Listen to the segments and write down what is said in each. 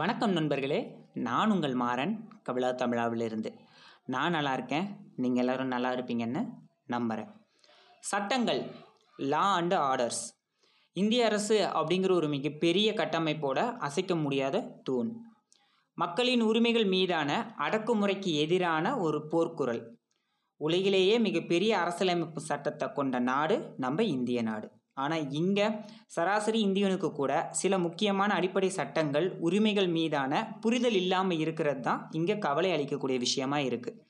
வணக்கம் நண்பர்களே. நான் உங்கள் மாறன் கபிலா தமிழாவிலிருந்து. நான் நல்லா இருக்கேன். நீங்கள் எல்லோரும் நல்லா இருப்பீங்கன்னு நம்புகிறேன் சட்டங்கள் லா அண்டு ஆர்டர்ஸ் இந்திய அரசு அப்படிங்கிற ஒரு மிகப்பெரிய கட்டமைப்போட அசைக்க முடியாத தூண். மக்களின் உரிமைகள் மீதான அடக்குமுறைக்கு எதிரான ஒரு போர்க்குரல். உலகிலேயே மிகப்பெரிய அரசியலமைப்பு சட்டத்தை கொண்ட நாடு நம்ம இந்திய நாடு. ஆனால் இங்கே சராசரி இந்தியனுக்கு கூட சில முக்கியமான அடிப்படை சட்டங்கள் உரிமைகள் மீதான புரிதல் இல்லாமல் இருக்கிறது தான் இங்கே கவலை அளிக்கக்கூடிய விஷயமா இருக்குது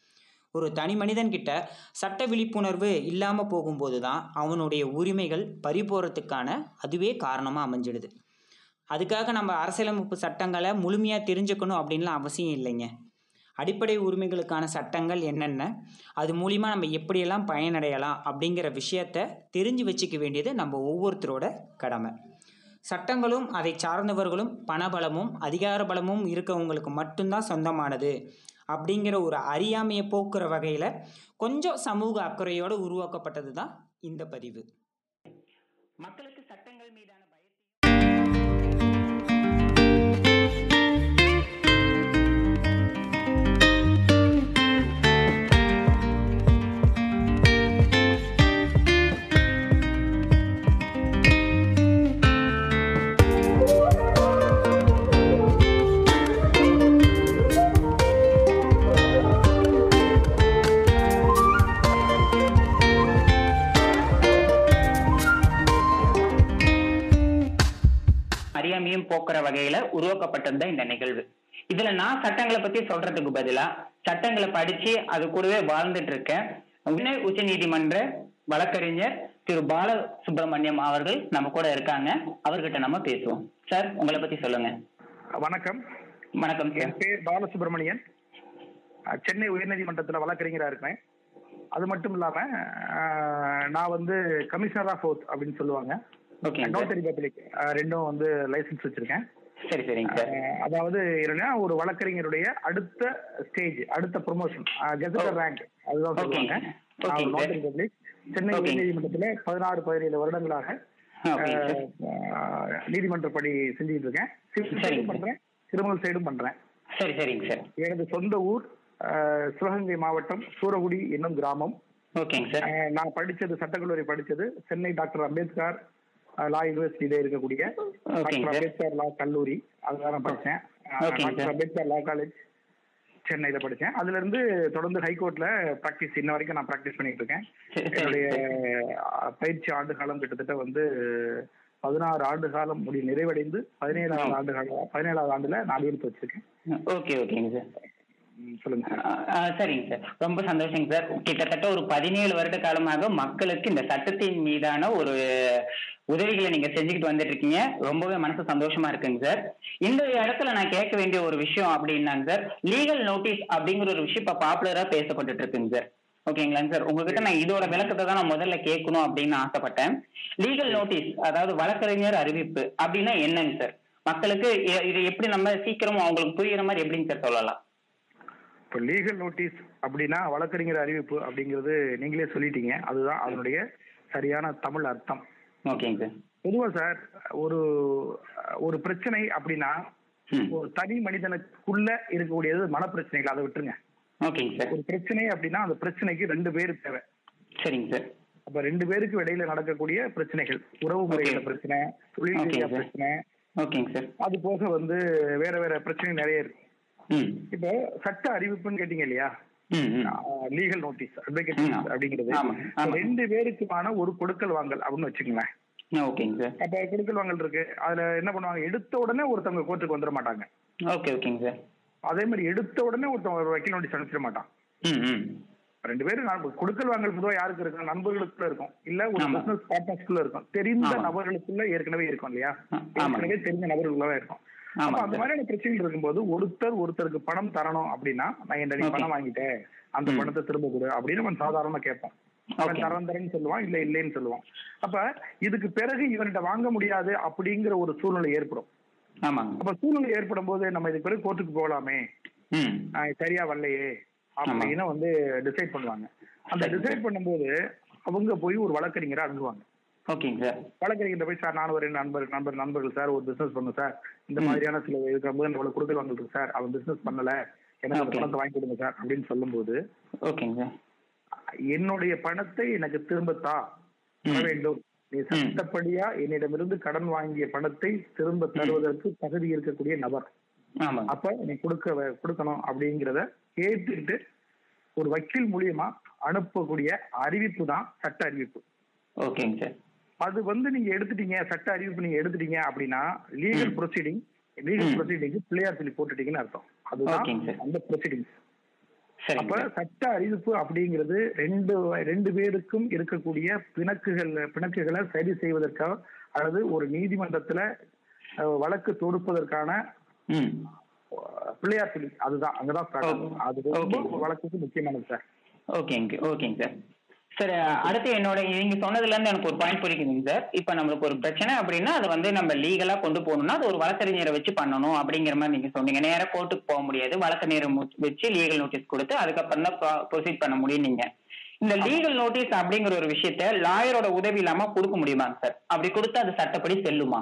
ஒரு தனி மனிதன்கிட்ட சட்ட விழிப்புணர்வு இல்லாமல் போகும்போது தான் அவனுடைய உரிமைகள் பறிபோகிறதுக்கான அதுவே காரணமாக அமைஞ்சிடுது. அதுக்காக நம்ம அரசியலமைப்பு சட்டங்களை முழுமையாக தெரிஞ்சுக்கணும் அப்படின்லாம் அவசியம் இல்லைங்க. அடிப்படை உரிமைகளுக்கான சட்டங்கள் என்னென்ன? அது மூலிமா நம்ம எப்படியெல்லாம் பயனடையலாம்? அப்படிங்கிற விஷயத்த தெரிஞ்சு வச்சுக்க வேண்டியது நம்ம ஒவ்வொருத்தரோட கடமை. சட்டங்களும் அதை சார்ந்தவர்களும் பணபலமும் அதிகார பலமும் இருக்கவங்களுக்கு மட்டும்தான் சொந்தமானது. அப்படிங்கிற ஒரு அறியாமையை போக்குற வகையில் கொஞ்சம் சமூக அக்கறையோடு உருவாக்கப்பட்டது தான் இந்த பதிவு. மக்கள் வகையில உருவாக்கப்பட்டது தான் இந்த நிகழ்வு. இதுல நான் சட்டங்களை பத்தி சொல்றதுக்கு பதிலா சட்டங்களை படிச்சு அது கூடவே வாழ்ந்துட்டு இருக்கேன் உச்ச நீதிமன்ற வழக்கறிஞர் திரு பால சுப்பிரமணியம் அவர்கள் நம்ம கூட இருக்காங்க. அவர்கிட்ட நம்ம பேசுவோம். சார் உங்களை பத்தி சொல்லுங்க. வணக்கம். வணக்கம் என் பேர் பாலசுப்ரமணியன். சென்னை உயர்நீதிமன்றத்தில் வழக்கறிஞராக இருக்கேன் அது மட்டும் இல்லாம நான் வந்து கமிஷனர் ஆஃப் ஓத் அப்படின்னு சொல்லுவாங்க. ரெண்டும் வந்து லைசன்ஸ் வச்சிருக்கேன். சரி சரிங்க சார். அதாவது என்னன்னா ஒரு வழக்கறிஞருடைய அடுத்த ஸ்டேஜ் அடுத்த ப்ரொமோஷன் கெசட்டர் ரேங்க் அதுதான். சொல்லுவாங்க. சென்னை ஓகேங்க. உயர்நீதிமன்றத்தில் பதினாறு பதினேழு வருடங்களாக நீதிமன்ற பணி செஞ்சுட்டு இருக்கேன். சிவில். சைடும் பண்றேன் கிரிமினல் சைடும் பண்றேன். சரி சரிங்க சார். எனது சொந்த ஊர் சிவகங்கை மாவட்டம் சூரகுடி என்னும் கிராமம். ஓகேங்க சார். நான் படிச்சது சட்டக்கல்லூரி படிச்சது சென்னை டாக்டர் அம்பேத்கர் லா யூனிவர்சிட்டியில இருக்கக்கூடிய டாக்டர். அம்பேத்கர் லா கல்லூரி. அதுதான் நான் doctor sir. Ambedkar law college சென்னையில படிச்சேன். அதுல இருந்து தொடர்ந்து ஹைகோர்ட்ல பிராக்டிஸ் இன்ன வரைக்கும் நான் பிராக்டிஸ் பண்ணிட்டு இருக்கேன். என்னுடைய பயிற்சி ஆண்டு காலம் கிட்டத்தட்ட வந்து பதினாறு ஆண்டு காலம் முடி நிறைவடைந்து பதினேழாவது ஆண்டு காலம் பதினேழாவது ஆண்டுல நான் எடுத்து வச்சிருக்கேன். ஓகே ஓகேங்க சார் ம், சொல்லுங்க சரிங்க சார். ரொம்ப சந்தோஷங்க சார். கிட்டத்தட்ட ஒரு பதினேழு வருட காலமாக மக்களுக்கு இந்த சட்டத்தின் மீதான ஒரு உதவிகளை நீங்க செஞ்சுக்கிட்டு வந்துட்டு இருக்கீங்க ரொம்பவே மனசு சந்தோஷமா இருக்குங்க சார். இந்த இடத்துல நான் கேட்க வேண்டிய ஒரு விஷயம் அப்படின்னாங்க சார். லீகல் நோட்டீஸ் அப்படிங்கிற ஒரு விஷயம் இப்ப பாப்புலரா பேசப்பட்டு இருக்குங்க சார். ஓகேங்களாங்க சார்? உங்ககிட்ட நான் இதோட விளக்கத்தை தான் நான் முதல்ல கேட்கணும் அப்படின்னு ஆசைப்பட்டேன். லீகல் நோட்டீஸ் அதாவது வழக்கறிஞர் அறிவிப்பு அப்படின்னா என்னங்க சார்? மக்களுக்கு இது எப்படி நம்ம சீக்கிரம் அவங்களுக்கு புரியுற மாதிரி எப்படிங்க சார் சொல்லலாம்? இப்போ லீகல் நோட்டீஸ் அப்படின்னா வழக்கறிஞர் அறிவிப்பு அப்படிங்கிறது நீங்களே சொல்லிட்டீங்க. அதுதான் அதனுடைய சரியான தமிழ் அர்த்தம். ஓகேங்க சார் பொதுவா சார் ஒரு ஒரு பிரச்சனை அப்படின்னா. ஒரு தனி மனிதனுக்குள்ள இருக்கக்கூடியது மனப்பிரச்சனைகள். அதை விட்டுருங்க. ஓகேங்க சார் ஒரு பிரச்சனை அப்படின்னா அந்த பிரச்சனைக்கு ரெண்டு பேர் தேவை. சரிங்க சார் அப்ப ரெண்டு பேருக்கு இடையில நடக்கக்கூடிய பிரச்சனைகள். உறவு Okay. பிரச்சனை தொழில். பிரச்சனை. ஓகேங்க சார் அது போக வந்து வேற வேற பிரச்சனை நிறைய இருக்கு. இப்போ சட்ட அறிவிப்புன்னு கேட்டீங்க இல்லையா? Legal notice advocate. அப்படிங்கிறது. ரெண்டு பேருக்குமான ஒரு கொடுக்கல் வாங்கல் அப்படின்னு வச்சுக்கோங்களேன். ஓகேங்க சார். அப்ப கொடுக்கல் வாங்கல் இருக்கு. அதுல என்ன பண்ணுவாங்க? எடுத்த உடனே ஒருத்தவங்க கோர்ட்டுக்கு வந்துட மாட்டாங்க. ஓகே ஓகேங்க சார். அதே மாதிரி எடுத்த உடனே ஒருத்தவங்க ஒரு வக்கீல் நோட்டீஸ் அனுப்பிச்சிட மாட்டான். ரெண்டு பேரும் கொடுக்கல் வாங்கல் பொதுவாக யாருக்கு இருக்கும்? நண்பர்களுக்குள்ள இருக்கும். இல்ல ஒரு. பிசினஸ் பார்ட்னர்ஸ்குள்ள இருக்கும். தெரிந்த. நபர்களுக்குள்ள ஏற்கனவே இருக்கும் இல்லையா. ஏற்கனவே தெரிஞ்ச நபர்களுக்குள்ள இருக்கும். அந்த மாதிரியான பிரச்சனைகள் இருக்கும்போது ஒருத்தர் ஒருத்தருக்கு பணம் தரணும் அப்படின்னா நான் என்கிட்ட நீ. பணம் வாங்கிட்டேன். அந்த. பணத்தை திரும்ப கொடு அப்படின்னு அவன் சாதாரணமா கேட்பான். அவன். தரம் தரேன்னு சொல்லுவான் இல்ல இல்லைன்னு சொல்லுவான். அப்ப இதுக்கு பிறகு இவன்கிட்ட வாங்க முடியாது அப்படிங்கிற ஒரு சூழ்நிலை ஏற்படும். அப்ப சூழ்நிலை ஏற்படும் போது நம்ம இதுக்கு பிறகு கோர்ட்டுக்கு போகலாமே. சரியா வரலையே அப்படின்னு வந்து டிசைட் பண்ணுவாங்க. அந்த. டிசைட் பண்ணும்போது அவங்க போய் ஒரு வழக்கறிஞரை அணுகுவாங்க. ஓகேங்க சார். வழக்கறிஞர்கிட்ட போய் சார் நான் ஒரு நண்பர் நண்பர் நண்பர்கள் சார் ஒரு பிசினஸ் பண்ணும் சார். இந்த மாதிரியான சில முதல் அவ்வளவு கொடுக்கல் வாங்கல் சார். அவன் பிசினஸ் பண்ணல. எனக்கு. பணத்தை வாங்கி கொடுங்க சார் அப்படின்னு சொல்லும்போது ஓகேங்க என்னுடைய பணத்தை எனக்கு திரும்பத்தா? தர. வேண்டும். நீ சட்டப்படியா என்னிடமிருந்து கடன் வாங்கிய பணத்தை திரும்ப தருவதற்கு தகுதி இருக்கக்கூடிய நபர். அப்ப நீ கொடுக்க கொடுக்கணும் அப்படிங்கிறத கேட்டுக்கிட்டு ஒரு வக்கீல் மூலியமா அனுப்பக்கூடிய அறிவிப்பு தான் சட்ட அறிவிப்பு. ஓகேங்க சார். அது வந்து நீங்க எடுத்துட்டீங்க சட்ட அறிவிப்பு நீங்க எடுத்துட்டீங்க அப்படின்னா legal proceeding legal. Proceeding Pillaiyar சொல்லி போட்டுட்டீங்கன்னு அர்த்தம். அதுதான். அந்த ப்ரொசீடிங்ஸ் சரிங்க அப்ப சட்ட அறிவிப்பு அப்படிங்கிறது ரெண்டு ரெண்டு பேருக்கும் இருக்கக்கூடிய பிணக்குகள் பிணக்குகளை சரி செய்வதற்காக அல்லது ஒரு நீதிமன்றத்துல வழக்கு தொடுப்பதற்கான பிள்ளையார் சொல்லி அதுதான். அங்கதான் அது. வழக்குக்கு முக்கியமானது சார். ஓகேங்க ஓகேங்க சார். சார் அடுத்து என்னோட நீங்க சொன்னதுல இருந்து எனக்கு ஒரு பாயிண்ட் புரியுதுங்க சார் இப்ப நம்மளுக்கு ஒரு பிரச்சனை அப்படின்னா அது வந்து நம்ம லீகலா கொண்டு போகணும்னா அது ஒரு வழக்கறிஞரை வச்சு பண்ணணும் அப்படிங்கிற மாதிரி நீங்க சொன்னீங்க. நேரா கோர்ட்டுக்கு போக முடியாது. வழக்கறிஞரை வச்சு லீகல் நோட்டீஸ் கொடுத்து அதுக்கப்புறம் தான் ப்ரொசீட் பண்ண முடியும் நீங்க. இந்த லீகல் நோட்டீஸ் அப்படிங்கிற ஒரு விஷயத்த லாயரோட உதவி இல்லாம கொடுக்க முடியுமாங்க சார் அப்படி கொடுத்தா அது சட்டப்படி செல்லுமா?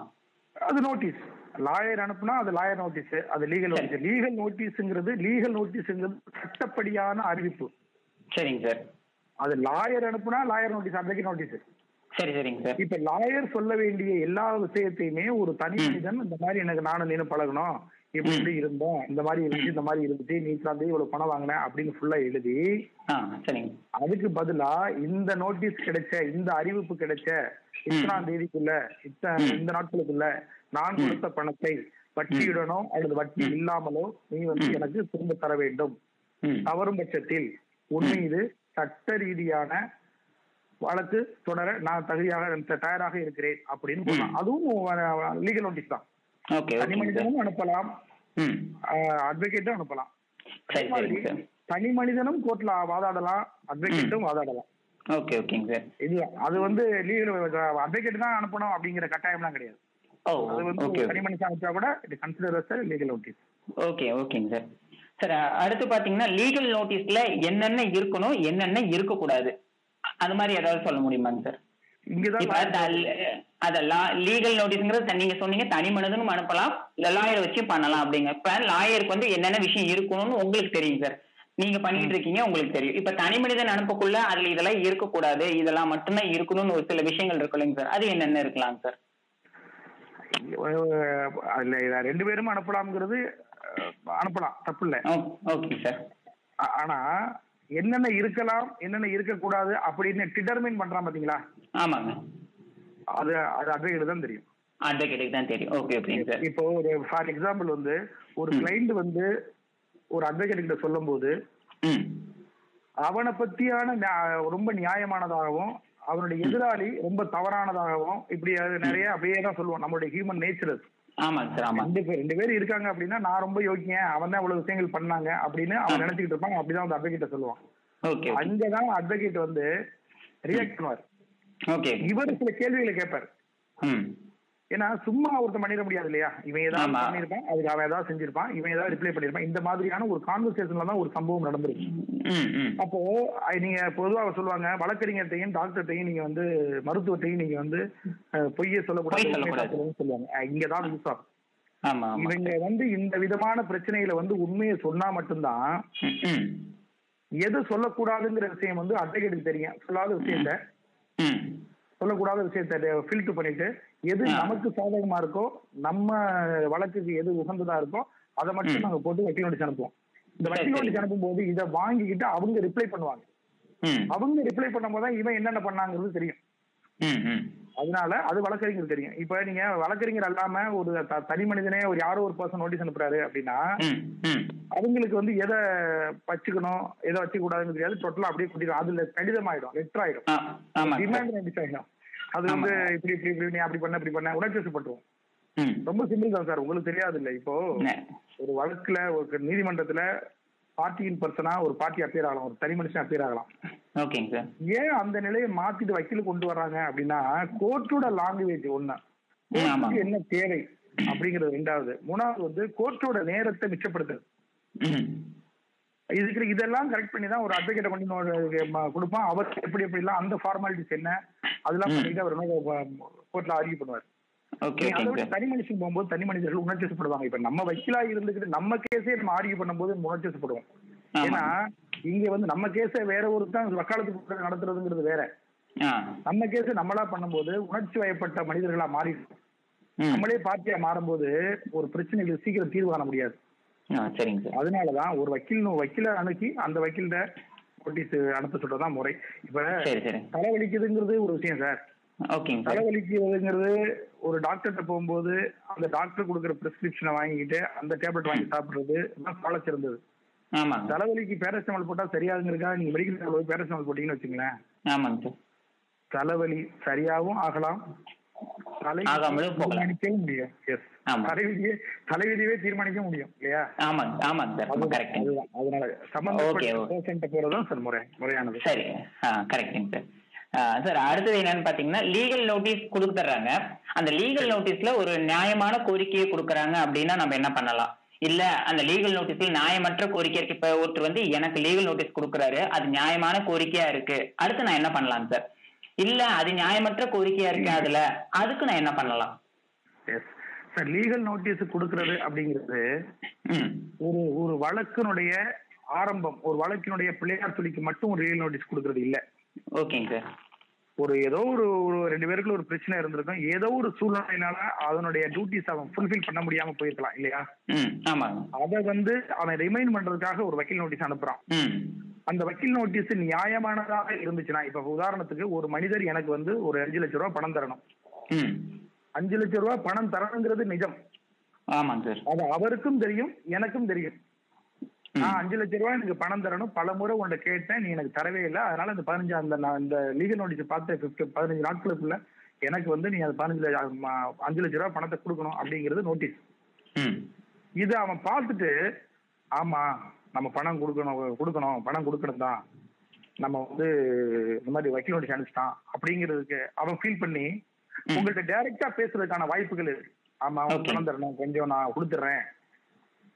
அது நோட்டீஸ் லாயர் அனுப்புனா அது லாயர் நோட்டீஸ் அது லீகல் நோட்டீஸ் லீகல் நோட்டீஸ்ங்கிறது லீகல் நோட்டீஸ்ங்கிறது சட்டப்படியான அறிவிப்பு. சரிங்க சார் அது லாயர் அனுப்புனா லாயர் நோட்டீஸ் அன்றைக்கு நோட்டீஸ் சரி சரிங்க சார். இப்ப லாயர் சொல்ல வேண்டிய எல்லா விஷயத்தையுமே ஒரு தனி. மனிதன் இந்த மாதிரி எனக்கு நானும் நீனும் பழகணும். இப்படி. இப்படி இருந்தோம் இந்த மாதிரி இருந்துச்சு இந்த மாதிரி இருந்துச்சு நீ சார்ந்து இவ்வளவு பணம் வாங்கின அப்படின்னு ஃபுல்லா எழுதி அதுக்கு பதிலா இந்த நோட்டீஸ் கிடைச்ச இந்த அறிவிப்பு கிடைச்ச இத்தனாம் தேதிக்குள்ள இத்த ம். இந்த நாட்களுக்குள்ள நான் கொடுத்த பணத்தை வட்டியுடனோ அல்லது வட்டி இல்லாமலோ நீ வந்து. எனக்கு திரும்ப தர வேண்டும். தவறும் பட்சத்தில் உன் மீது சட்ட ரீதியான வழக்கு தொடர நான் தகுதியாக தயாராக இருக்கிறேன் அப்படின்னு அதுவும் லீகல் நோட்டீஸ் தான். ஓகே தனி ஓகேங்க சார் மனிதனும் அனுப்பலாம். அட்வொகேட்டும் அனுப்பலாம். அதே சரி மாதிரி சரிங்க சார். தனி மனிதனும் கோர்ட்ல வாதாடலாம். அட்வொகேட்டும் வாதாடலாம். ஓகே ஓகேங்க சார். இதுதான் அது வந்து லீகல் அட்வொகேட் தான் அனுப்பணும் அப்படிங்கிற கட்டாயம்லாம் கிடையாது. அது வந்து தனி மனுஷன் அனுப்பிச்சா கூட இது கன்சிடர் லீகல் நோட்டீஸ் ஓகே ஓகேங்க சார். சார் அடுத்து பாத்தீங்கன்னா லீகல் நோட்டீஸ்ல என்னென்ன இருக்கணும் என்னென்ன இருக்கக்கூடாது? அது மாதிரி ஏதாவது சொல்ல முடியுமாங்க சார் அதெல்லாம் லீகல் நோட்டீஸ்ங்கிறது நீங்க சொன்னீங்க தனி மனிதனும் அனுப்பலாம் இல்ல லாயர் வச்சு பண்ணலாம் அப்படிங்க. இப்ப லாயருக்கு வந்து என்னென்ன விஷயம் இருக்கணும்னு உங்களுக்கு தெரியும் சார் நீங்க பண்ணிட்டு இருக்கீங்க உங்களுக்கு தெரியும். இப்ப தனி மனிதன் அனுப்பக்குள்ள அதுல இதெல்லாம் இருக்கக்கூடாது இதெல்லாம் மட்டும்தான் இருக்கணும்னு ஒரு சில விஷயங்கள் இருக்கு இல்லைங்க சார் அது என்னென்ன இருக்கலாங்க சார் அதுல ரெண்டு பேரும் அனுப்பலாம்ங்கிறது அனுப்பலாம் தப்பு இல்ல ஓகே சார் ஆனா என்னென்ன இருக்கலாம் என்னென்ன இருக்கக்கூடாது அப்படின்னு டிட்டர்மின் பண்றான் பாத்தீங்களா? ஆமாங்க. அது அது அட்வொகேட் தான் தெரியும். அட்வொகேட்டுக்கு தான் தெரியும். ஓகே ஓகேங்க சார் இப்போ ஒரு ஃபார் எக்ஸாம்பிள் வந்து ஒரு. கிளைண்ட் வந்து ஒரு அட்வொகேட் கிட்ட சொல்லும் போது அவனை பத்தியான ரொம்ப நியாயமானதாகவும் அவனுடைய எதிராளி ரொம்ப தவறானதாகவும் இப்படி அது நிறைய அப்படியே தான் சொல்லுவோம் நம்மளுடைய ஹியூமன் நேச்சர் ஆமாங்க சார் ஆமாங்க ரெண்டு பேர் ரெண்டு பேர் இருக்காங்க அப்படின்னா நான் ரொம்ப யோக்கியன் அவன் தான் இவ்வளவு விஷயங்கள் பண்ணாங்க அப்படின்னு அவன் ஆ. நினைச்சுக்கிட்டு இருப்பான். அப்படிதான் அந்த அட்வொகேட்ட சொல்லுவான். ஓகே அங்கதான் அட்வொகேட் வந்து ரியாக்ட் பண்ணுவார் ஓகே. இவர் சில கேள்விகளை கேட்பார். ஏன்னா சும்மா ஒருத்தன் பண்ணிட முடியாது இல்லையா இவன் ஏதாவது. பண்ணிருப்பான் அதுக்கு அவன் ஏதாவது செஞ்சிருப்பான் இவன் ஏதாவது ரிப்ளை பண்ணிருப்பான். இந்த மாதிரியான ஒரு கான்வர்சேஷன்ல தான் ஒரு சம்பவம் நடந்திருக்கு. அப்போ நீங்க பொதுவா சொல்லுவாங்க வழக்கறிஞர்கிட்டையும் டாக்டர்கிட்டையும் நீங்க வந்து மருத்துவத்தையும் நீங்க வந்து பொய்யே சொல்லக்கூடாது சொல்லுவாங்க. இங்கதான் யூஸ் ஆகும். இவங்க வந்து இந்த விதமான பிரச்சனைகளை வந்து உண்மையை சொன்னா மட்டும்தான் எது சொல்லக்கூடாதுங்கிற விஷயம் வந்து அட்வொகேட்டுக்கு தெரியும். சொல்லாத விஷயத்த. ம். சொல்லக்கூடாத விஷயத்த ஃபில்டர் பண்ணிட்டு எது. நமக்கு சாதகமா இருக்கோ நம்ம வழக்குக்கு எது உகந்ததா இருக்கோ அதை மட்டும். நாங்க போட்டு வக்கீல் நோட்டீஸ் அனுப்புவோம். இந்த வக்கீல். நோட்டீஸ் அனுப்பும்போது இதை வாங்கிக்கிட்டு அவங்க ரிப்ளை பண்ணுவாங்க. அவங்க ரிப்ளை பண்ணும்போது தான் இவன் என்னென்ன பண்ணாங்கிறது தெரியும். அதனால அது வழக்கறிஞர் தெரியும். இப்ப நீங்க வழக்கறிஞர் அல்லாம ஒரு தனி மனிதனே ஒரு யாரோ ஒரு பர்சன் நோட்டீஸ் அனுப்புறாரு அப்படின்னா அவங்களுக்கு வந்து எதை வச்சுக்கணும் எதை வச்சுக்க கூடாதுன்னு தெரியாது டோட்டலா அப்படியே கூட்டிடும் அதுல கடிதம் ஆயிடும். லெட்டர் ஆயிடும் டிமாண்ட் நோட்டீஸ் ஆயிடும். அது வந்து. இப்படி இப்படி இப்படி நீ அப்படி பண்ண இப்படி பண்ண உணர்ச்சி வசப்பட்டுரும் ம். ரொம்ப சிம்பிள் தான் சார் உங்களுக்கு தெரியாது இல்ல இப்போ ஒரு வழக்குல ஒரு நீதிமன்றத்துல பார்ட்டியின் பர்சனா ஒரு பார்ட்டி அப்பியர் ஆகலாம் ஒரு தனி மனுஷன் அப்பியர் ஆகலாம். ஓகேங்க சார். ஏன் அந்த நிலையை மாத்திட்டு வக்கீல் கொண்டு வர்றாங்க அப்படின்னா கோர்ட்டோட லாங்குவேஜ் ஒண்ணு. என்ன தேவை அப்படிங்கிறது ரெண்டாவது. மூணாவது வந்து கோர்ட்டோட நேரத்தை மிச்சப்படுத்துறது. இதுக்கு இதெல்லாம் கரெக்ட் பண்ணி தான் ஒரு அட்வொகேட்டை கொண்டு கொடுப்பான். அவர் எப்படி எப்படி எல்லாம் அந்த ஃபார்மாலிட்டிஸ் என்ன அதெல்லாம். பண்ணிட்டு அவர் கோர்ட்ல ஆர்கியூ பண்ணுவார். தனி மனுஷன் போகும்போது தனி மனிதர்கள் உணர்ச்சிப்படுவாங்க இப்ப நம்ம வக்கீலா இருந்துகிட்டு நம்ம கேஸே நம்ம ஆர்கியூ பண்ணும்போது உணர்ச்சிப்படுவோம் ஆமா. ஏன்னா இங்க வந்து நம்ம கேஸை வேற ஒரு தான் வக்காலத்து நடத்துறதுங்கிறது வேற. நம்ம கேஸ் நம்மளா பண்ணும்போது உணர்ச்சி வயப்பட்ட மனிதர்களா மாறி ம். நம்மளே பார்ட்டியா மாறும்போது ஒரு பிரச்சனைகளுக்கு சீக்கிரம் தீர்வு காண முடியாது. சரிங்க சார். அதனாலதான் ஒரு வக்கீல் வக்கீல அணுகி அந்த வக்கீல்ட நோட்டீஸ் அனுப்ப சொல்றதுதான் முறை. இப்ப தலைவலிக்குதுங்கிறது ஒரு விஷயம் சார். ஓகேங்க தலைவலிக்குதுங்கிறது ஒரு டாக்டர்கிட்ட போகும்போது அந்த டாக்டர் கொடுக்குற பிரிஸ்கிரிப்ஷனை வாங்கிக்கிட்டு அந்த டேப்லெட் வாங்கி சாப்பிடுறது தான் சால சிறந்தது. ஆமாங்க. தலைவலிக்கு பேரசிட்டமால் போட்டா சரியாகுங்கிறதுக்காக நீங்க மெடிக்கல் போய் பேரசிட்டமால் போட்டீங்கன்னு வச்சுங்களேன் ஆமாங்க சார். தலைவலி சரியாகவும் ஆகலாம். தீர்மானிக்கவும் முடியும் எஸ் ஆமா. தலைவிதியே தலைவிதியே தீர்மானிக்க முடியும் இல்லையா? ஆமாங்க ஆமாங்க சார். அதனால சம்பந்தப்பட்ட போறதும் சார் முறை முறையானது. சரி. கரெக்டுங்க சார் சார் அடுத்தது என்னன்னு பாத்தீங்கன்னா லீகல் நோட்டீஸ் கொடுத்துட்றாங்க அந்த லீகல் நோட்டீஸ்ல ஒரு நியாயமான கோரிக்கையை கொடுக்குறாங்க அப்படின்னா நம்ம என்ன பண்ணலாம்? இல்ல அந்த லீகல் நோட்டீஸ்ல நியாயமற்ற கோரிக்கை இருக்கு. இப்ப ஒருத்தர் வந்து எனக்கு லீகல் நோட்டீஸ் கொடுக்குறாரு. அது நியாயமான கோரிக்கையா இருக்கு. அடுத்து நான் என்ன பண்ணலாம் சார் இல்ல அது நியாயமற்ற கோரிக்கையா இருக்கு அதுல. அதுக்கு நான் என்ன பண்ணலாம்? எஸ் சார் லீகல் நோட்டீஸ் கொடுக்கறது அப்படிங்கிறது ஒரு ஒரு வழக்கினுடைய ஆரம்பம் ஒரு வழக்கினுடைய பிள்ளையார் துளிக்கு மட்டும் ஒரு லீகல் நோட்டீஸ் கொடுக்கறது இல்ல. ஓகேங்க சார். ஒரு ஏதோ ஒரு ஒரு ரெண்டு பேருக்குள்ள ஒரு பிரச்சனை இருந்திருக்கும். ஏதோ ஒரு சூழ்நிலையினால அதனுடைய டியூட்டிஸ் அவன் ஃபுல்ஃபில் பண்ண முடியாம போயிருக்கலாம் இல்லையா? ம் ஆமாங்க. அதை வந்து அவன் ரிமைண்ட் பண்றதுக்காக ஒரு வக்கீல் நோட்டீஸ் அனுப்புறான். அந்த வக்கீல் நோட்டீஸ் நியாயமானதாக இருந்துச்சுன்னா இப்ப உதாரணத்துக்கு ஒரு மனிதர் எனக்கு வந்து ஒரு அஞ்சு லட்ச ரூபாய் பணம் தரணும். அஞ்சு லட்ச ரூபாய் பணம் தரணுங்கிறது நிஜம். ஆமாங்க சார். அது அவருக்கும் தெரியும் எனக்கும் தெரியும். நான் அஞ்சு லட்ச ரூபாய் எனக்கு பணம் தரணும். பல முறை உன்கிட்ட கேட்டேன் நீ எனக்கு தரவே இல்லை. அதனால இந்த பதினஞ்சு அந்த நான் இந்த லீகல் நோட்டீஸ் பார்த்த பிப்டி பதினஞ்சு நாட்களுக்குள்ள எனக்கு வந்து நீ அந்த பதினஞ்சு அஞ்சு லட்ச ரூபாய் பணத்தை கொடுக்கணும் அப்படிங்கிறது நோட்டீஸ் இது அவன் பார்த்துட்டு ஆமா நம்ம பணம் கொடுக்கணும் கொடுக்கணும். பணம் கொடுக்கணும் தான். நம்ம வந்து இந்த மாதிரி வக்கீல் நோட்டீஸ் அனுப்பிச்சிட்டான் அப்படிங்கிறதுக்கு அவன் ஃபீல் பண்ணி ம். உங்கள்ட்ட டைரக்டா பேசுறதுக்கான வாய்ப்புகள் இருக்கு. ஆமா அவன். பணம் தரணும். கொஞ்சம் நான் கொடுத்துட்றேன்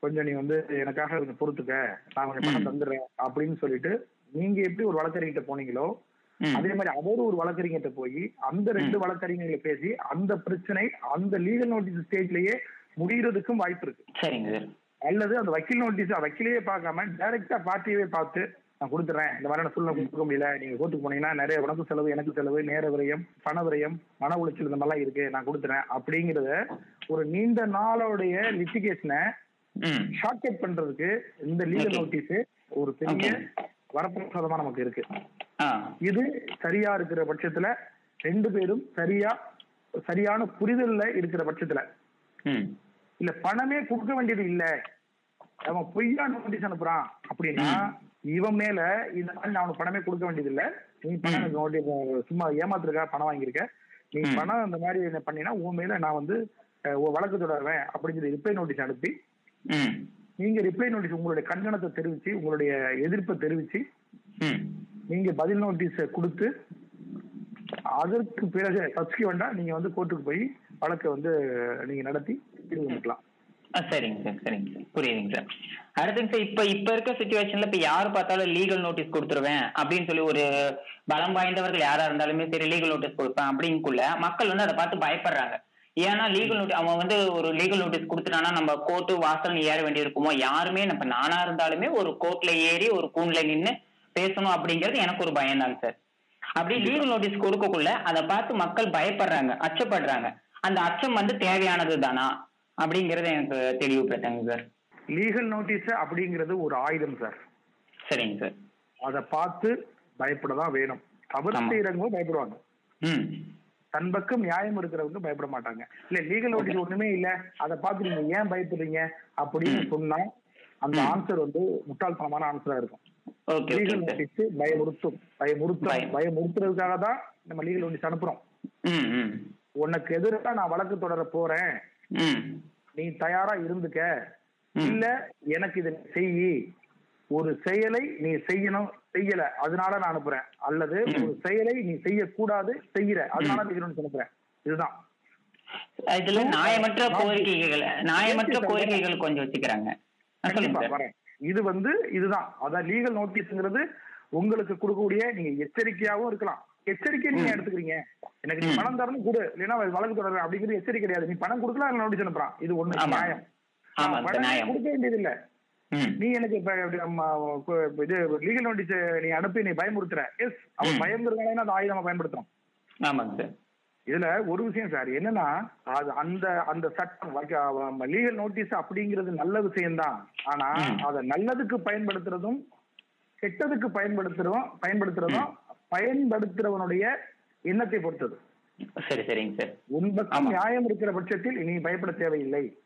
கொஞ்சம் நீ வந்து எனக்காக கொஞ்சம் பொறுத்துக்க. நான் கொஞ்சம் பணம். தந்துடுறேன் அப்படின்னு சொல்லிட்டு நீங்க எப்படி ஒரு வழக்கறிஞர்கிட்ட போனீங்களோ அதே மாதிரி அவர் ஒரு வழக்கறிஞர்கிட்ட போய் அந்த ரெண்டு. வழக்கறிஞர்களை பேசி அந்த பிரச்சனை அந்த லீகல் நோட்டீஸ் ஸ்டேஜ்லயே முடியறதுக்கும் வாய்ப்பு இருக்கு. சரிங்க சார். அல்லது அந்த வக்கீல் நோட்டீஸ் வக்கீலையே பார்க்காம டைரக்டா பார்ட்டியவே பார்த்து நான் கொடுத்துறேன். இந்த மாதிரியான சூழ்நிலை கொடுக்க முடியல. நீங்க கோர்ட்டுக்கு போனீங்கன்னா நிறைய உனக்கு செலவு எனக்கு செலவு நேர விரயம் பண விரயம் மன உளைச்சல் இந்த மாதிரிலாம் இருக்கு. நான் கொடுத்துறேன். அப்படிங்கறத ஒரு நீண்ட நாளோடைய லிட்டிகேஷனை ம். ஷார்ட்கட் பண்றதுக்கு இந்த லீகல். நோட்டீஸ் ஒரு பெரிய. வரப்பிரசாதமா நமக்கு இருக்கு. இது சரியா இருக்கிற பட்சத்துல ரெண்டு பேரும் சரியா சரியான புரிதல்ல இருக்கிற பட்சத்துல இல்ல பணமே கொடுக்க வேண்டியது இல்ல. அவன் பொய்யா நோட்டீஸ் அனுப்புறான். அப்படின்னா இவன் மேல இந்த மாதிரி நான் அவனுக்கு பணமே கொடுக்க வேண்டியது இல்ல. நீ பணம் சும்மா ஏமாத்துறக்கா பணம் வாங்கியிருக்க. நீ. பணம் இந்த மாதிரி என்ன பண்ணினா உன் மேல நான் வந்து வழக்கு தொடருவேன் அப்படின்னு சொல்லி ரிப்ளை நோட்டீஸ் அனுப்பி நீங்க ரிப்ளை நோட்டீஸ் உங்களுடைய கண்டனத்தை தெரிவிச்சு உங்களுடைய எதிர்ப்பை தெரிவிச்சு நீங்க பதில் நோட்டீஸை கொடுத்து அதற்கு பிறகு சப்ஸ்கிரிவெண்டா நீங்க வந்து கோர்ட்டுக்கு போய் வழக்கை வந்து நீங்க நடத்தி ஆ, சரிங்க சார் சரிங்க சார். புரியுதுங்க சார். அடுத்துங்க சார் இப்ப இப்ப இருக்க சுச்சுவேஷன்ல இப்ப யாரு பார்த்தாலும் லீகல் நோட்டீஸ் கொடுத்துருவேன் அப்படின்னு சொல்லி ஒரு பலம் வாய்ந்தவர்கள் யாரா இருந்தாலுமே சரி லீகல் நோட்டீஸ் கொடுப்பேன் அப்படிங்குள்ள மக்கள் வந்து அதை பார்த்து பயப்படுறாங்க. ஏன்னா லீகல் நோட்டீஸ் அவன் வந்து ஒரு லீகல் நோட்டீஸ் கொடுத்துட்டானா நம்ம கோர்ட்டு வாசல் ஏற வேண்டி இருக்குமோ யாருமே நம்ம நானா இருந்தாலுமே ஒரு கோர்ட்ல ஏறி ஒரு கூண்ல நின்னு பேசணும் அப்படிங்கிறது எனக்கு ஒரு பயம் தாங்க சார். அப்படி லீகல் நோட்டீஸ் கொடுக்கக்குள்ள அதை பார்த்து மக்கள் பயப்படுறாங்க அச்சப்படுறாங்க. அந்த அச்சம் வந்து தேவையானது தானா அப்படிங்கறத எனக்கு தெளிவுபடுத்தாங்க சார் லீகல் நோட்டீஸ் அப்படிங்கிறது ஒரு ஆயுதம் சார் சரிங்க சார் அதை பார்த்து பயப்பட தான் வேணும். தவறு. செய்யறவங்க பயப்படுவாங்க. தன் பக்கம் நியாயம் இருக்கிறவங்க பயப்பட மாட்டாங்க. இல்ல லீகல் நோட்டீஸ் ஒண்ணுமே இல்ல. அதை பார்த்து நீங்க ஏன் பயப்படுறீங்க அப்படின்னு. சொன்னா அந்த. ஆன்சர் வந்து முட்டாள்தனமான ஆன்சரா இருக்கும். Legal notice பயமுறுத்தும். பயமுறுத்தும் பயம். பயமுறுத்துறதுக்காக தான் நம்ம லீகல் நோட்டீஸ் அனுப்புறோம். உனக்கு எதிராக நான் வழக்கு தொடர போறேன். நீ தயாரா இருந்துக்க. இல்ல எனக்கு இதை செய்யி. ஒரு செயலை நீ செய்யணும் செய்யல அதனால நான் அனுப்புறேன். அல்லது. ஒரு செயலை நீ செய்யக்கூடாது செய்யற அதனால இதை அனுப்புறேன் இதுதான். இதுல நியாயமற்ற கோரிக்கைகள் நியாயமற்ற கோரிக்கைகள் கொஞ்சம் வச்சுக்கிறாங்க. இது வந்து இதுதான். அதான் லீகல் நோட்டீஸ்ங்கிறது உங்களுக்கு கொடுக்கக்கூடிய நீங்க எச்சரிக்கையாவும் இருக்கலாம். எச்சரிக்கை நீங்க எடுத்துக்கிறீங்க? எனக்கு நீ. பணம் தரணும் கொடு. இல்லைன்னா வழக்கு தொடர அப்படிங்கிறது எச்சரிக்கை கிடையாது. நீ பணம் கொடுக்கலாம் இல்ல நோட்டீஸ் அனுப்புறான். இது ஒண்ணு. நியாயம். பணம். கொடுக்க வேண்டியது இல்ல நீ எனக்கு இப்ப இது லீகல் நோட்டீஸ் நீ அனுப்பி நீ பயமுறுத்துற. எஸ் அவன். பயந்துருக்கானே அந்த ஆயுதமா பயன்படுத்துறான். ஆமாங்க சார். இதுல ஒரு விஷயம் சார் என்னன்னா அது அந்த அந்த சட்டம் லீகல் நோட்டீஸ் அப்படிங்கிறது நல்ல விஷயம்தான். ஆனா ம். அத நல்லதுக்கு பயன்படுத்துறதும் கெட்டதுக்கு பயன்படுத்துறதும் பயன்படுத்துறதும் பயன்படுத்துறவனுடைய எண்ணத்தை பொறுத்தது. சரி சரிங்க சார். உன் பக்கம். நியாயம் இருக்கிற பட்சத்தில் நீ பயப்பட தேவையில்லை.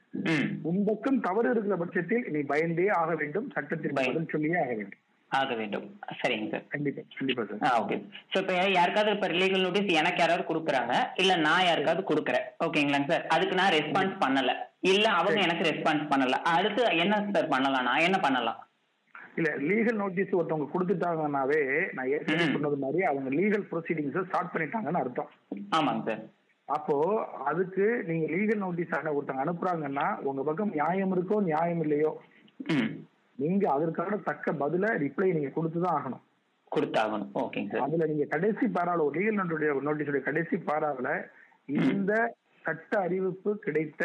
உன் பக்கம் தவறு இருக்கிற பட்சத்தில் நீ பயந்தே ஆக வேண்டும். சட்டத்திற்கு பய- பதில் சொல்லியே ஆக வேண்டும். ஆக வேண்டும். சரிங்க சார். கண்டிப்பா கண்டிப்பா சார். ஆ ஓகே. ஸோ இப்போ யாருக்காவது இப்போ லீகல் நோட்டீஸ் எனக்கு யாராவது கொடுக்குறாங்க? இல்ல நான் யாருக்காவது கொடுக்குறேன். ஓகேங்களாங்க சார்? அதுக்கு நான் ரெஸ்பான்ஸ் பண்ணல. இல்ல அவங்க. எனக்கு ரெஸ்பான்ஸ் பண்ணல. அடுத்து என்ன சார் பண்ணலாம் நான் என்ன பண்ணலாம்? இல்ல லீகல் நோட்டீஸ் ஒருத்தவங்க கொடுத்துட்டாங்கன்னாவே நான் ஏற்கனவே. சொன்னது மாதிரி அவங்க லீகல் ப்ரொசீடிங்ஸ் ஸ்டார்ட் பண்ணிட்டாங்கன்னு அர்த்தம். ஆமாங்க சார். அப்போ அதுக்கு நீங்க லீகல் நோட்டீஸ் ஒருத்தவங்க அனுப்புறாங்கன்னா உங்க பக்கம் நியாயம் இருக்கோ நியாயம் இல்லையோ நீங்க அதற்கான தக்க பதில ரிப்ளை நீங்க கொடுத்துதான் ஆகணும். கொடுத்தாகணும். ஓகேங்க சார். அதுல நீங்க கடைசி பாராவில் ஒரு லீகல் நோட்டுடைய நோட்டீஸுடைய கடைசி பாராவில் இந்த சட்ட அறிவிப்பு கிடைத்த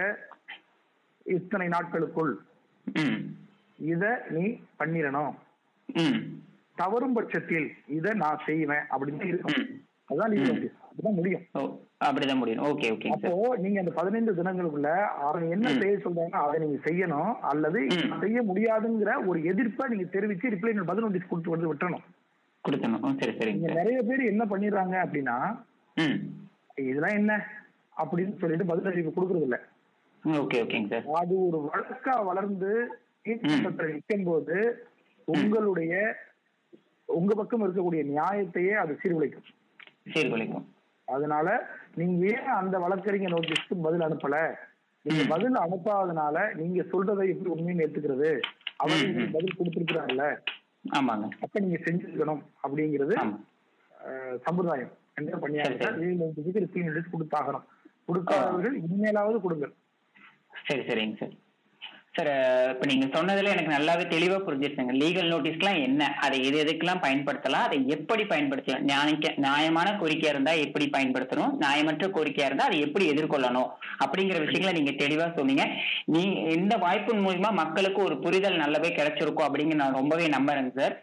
இத்தனை நாட்களுக்குள் இத நீ பண்ணிடணும். தவறும் பட்சத்தில் இத நான் செய்வேன் அப்படின்னு இருக்கும் அதுதான். நோட்டீஸ் அதுதான் முடியும். அப்படிதான் முடியும். ஓகே ஓகேங்க அப்போ நீங்க அந்த பதினைந்து தினங்களுக்குள்ள அவன் என்ன. செய்ய சொல்றாங்க அதை நீங்க செய்யணும். அல்லது. செய்ய முடியாதுங்கிற ஒரு எதிர்ப்பை நீங்க தெரிவிச்சு ரிப்ளை பதில் நோட்டீஸ் கொடுத்து வந்து விட்டுறணும். கொடுத்தணும் ஓ, சரி நீங்க சார். நிறைய பேர் என்ன பண்ணிடுறாங்க அப்படின்னா இதெல்லாம் என்ன அப்படின்னு சொல்லிட்டு பதில் அறிவிப்பு கொடுக்கறது இல்ல ஓகே ஓகேங்க சார். அது ஒரு வழக்கா வளர்ந்து நீதிமன்றத்தில் நிற்கும் போது உங்களுடைய உங்க பக்கம் இருக்கக்கூடிய நியாயத்தையே அது சீர்குலைக்கும். சீர்குலைக்கும். அதனால நீங்க ஏன் அந்த வழக்கறிஞர் நோட்டீஸ்க்கு பதில் அனுப்பல? நீங்க. பதில் அனுப்பாதனால நீங்க சொல்றதை எப்படி உண்மைன்னு ஏத்துக்கிறது? அவர் பதில் கொடுத்திருக்கிறாங்கல்ல ஆமாங்க. அப்ப நீங்க செஞ்சிருக்கணும் அப்படிங்கிறது சம்பிரதாயம். என்ன பண்ணியாங்க சரி. நோட்டீஸுக்கு ரிசீவ் நோட்டீஸ் கொடுத்தாகணும். கொடுக்காதவர்கள் இனிமேலாவது கொடுங்க. சரி சரிங்க சார். சார் இப்போ நீங்க சொன்னதுல எனக்கு நல்லாவே தெளிவா புரிஞ்சிருச்சுங்க. லீகல் நோட்டீஸ்லாம் என்ன? அதை எது எதுக்கெல்லாம் பயன்படுத்தலாம்? அதை எப்படி பயன்படுத்தலாம்? நியாயக்க நியாயமான கோரிக்கையா இருந்தா எப்படி பயன்படுத்தணும்? நியாயமற்ற கோரிக்கையா இருந்தா அதை எப்படி எதிர்கொள்ளணும்? அப்படிங்கிற விஷயங்களை நீங்க தெளிவா சொன்னீங்க. நீ இந்த வாய்ப்பின் மூலியமா மக்களுக்கு ஒரு புரிதல் நல்லாவே கிடைச்சிருக்கும் அப்படிங்கிற நான் ரொம்பவே நம்புறேங்க சார்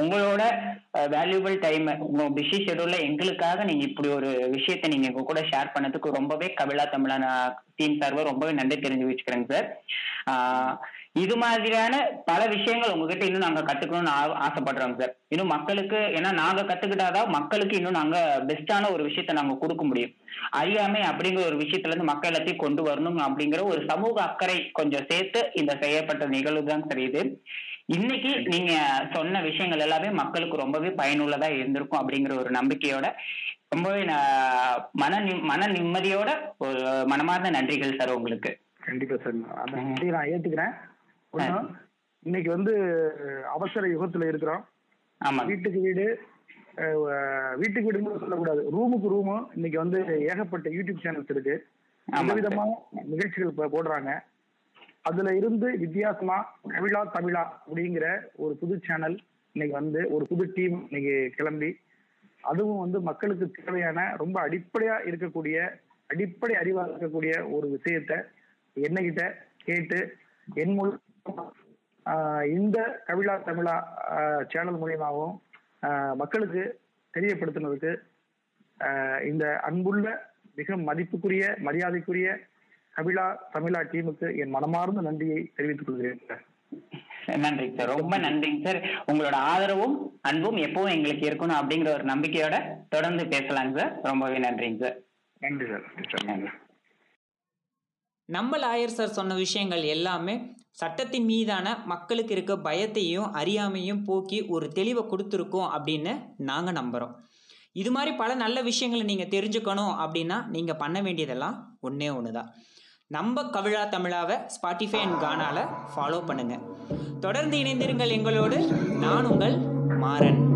உங்களோட வேல்யூபிள் டைம் உங்க பிஸி ஷெடியூல்ல எங்களுக்காக நீங்க இப்படி ஒரு விஷயத்தை நீங்க கூட ஷேர் பண்ணதுக்கு ரொம்பவே கபிலா தமிழா டீம் சார்பாக ரொம்பவே நன்றி தெரிஞ்சு வச்சுக்கிறேங்க சார். இது மாதிரியான பல விஷயங்கள் உங்ககிட்ட இன்னும் நாங்க கத்துக்கணும்னு ஆ- ஆசைப்படுறோங்க சார். இன்னும் மக்களுக்கு ஏன்னா நாங்க கத்துக்கிட்டாதான் மக்களுக்கு இன்னும் நாங்க பெஸ்டான ஒரு விஷயத்த நாங்க கொடுக்க முடியும். அறியாமை அப்படிங்கிற ஒரு விஷயத்துல இருந்து மக்கள் எல்லாத்தையும் கொண்டு வரணும் அப்படிங்கிற ஒரு சமூக அக்கறை கொஞ்சம் சேர்த்து இந்த செய்யப்பட்ட நிகழ்வு தான் சரி இது. இன்னைக்கு நீங்க சொன்ன விஷயங்கள் எல்லாமே மக்களுக்கு ரொம்பவே பயனுள்ளதா இருந்திருக்கும் அப்படிங்கிற ஒரு நம்பிக்கையோட ரொம்பவே நான் மன மன நிம்மதியோட ஒரு மனமார்ந்த நன்றிகள் சார் உங்களுக்கு. கண்டிப்பா சார். அந்த ம். நன்றியை நான் ஏத்துக்கிறேன். இன்னைக்கு வந்து அவசர யுகத்துல இருக்கிறோம். ஆமா வீட்டுக்கு வீடு வீட்டுக்கு வீடுன்னு சொல்லக்கூடாது. ரூமுக்கு ரூமு. இன்னைக்கு வந்து ஏகப்பட்ட யூடியூப் சேனல்ஸ் இருக்கு. விதவிதமான நிகழ்ச்சிகள் போடுறாங்க. அதுல இருந்து வித்தியாசமா கவிழா தமிழா அப்படிங்கிற ஒரு புது சேனல் இன்னைக்கு வந்து ஒரு புது டீம் இன்னைக்கு கிளம்பி அதுவும் வந்து மக்களுக்கு தேவையான ரொம்ப அடிப்படையா இருக்கக்கூடிய அடிப்படை அறிவா இருக்கக்கூடிய ஒரு விஷயத்த என்னகிட்ட கேட்டு என் மூலம் இந்த கவிழா தமிழா சேனல் மூலியமாகவும் மக்களுக்கு தெரியப்படுத்தினதுக்கு இந்த அன்புள்ள மிக மதிப்புக்குரிய மரியாதைக்குரிய கபிலா தமிழா டீமுக்கு என் மனமார்ந்த நன்றியை தெரிவித்துக் கொள்கிறேன் சார். நன்றிங்க சார். ரொம்ப நன்றிங்க சார். உங்களோட ஆதரவும் அன்பும் எப்பவும் எங்களுக்கு இருக்கணும் அப்படிங்கிற ஒரு நம்பிக்கையோட தொடர்ந்து பேசலாங்க சார். ரொம்பவே நன்றிங்க சார். நன்றி சார். நன்றி நம்ம லாயர் சார் சொன்ன விஷயங்கள் எல்லாமே சட்டத்தின் மீதான மக்களுக்கு இருக்க பயத்தையும் அறியாமையும் போக்கி ஒரு தெளிவை கொடுத்துருக்கோம் அப்படின்னு நாங்கள் நம்புகிறோம் இது மாதிரி பல நல்ல விஷயங்களை நீங்கள் தெரிஞ்சுக்கணும் அப்படின்னா நீங்கள் பண்ண வேண்டியதெல்லாம் ஒன்றே ஒன்று தான் நம்ம கவிழா தமிழாவை ஸ்பாட்டிஃபை அண்ட் கானாவில் ஃபாலோ பண்ணுங்கள் தொடர்ந்து இணைந்திருங்கள் எங்களோடு. நான் உங்கள் மாறன்.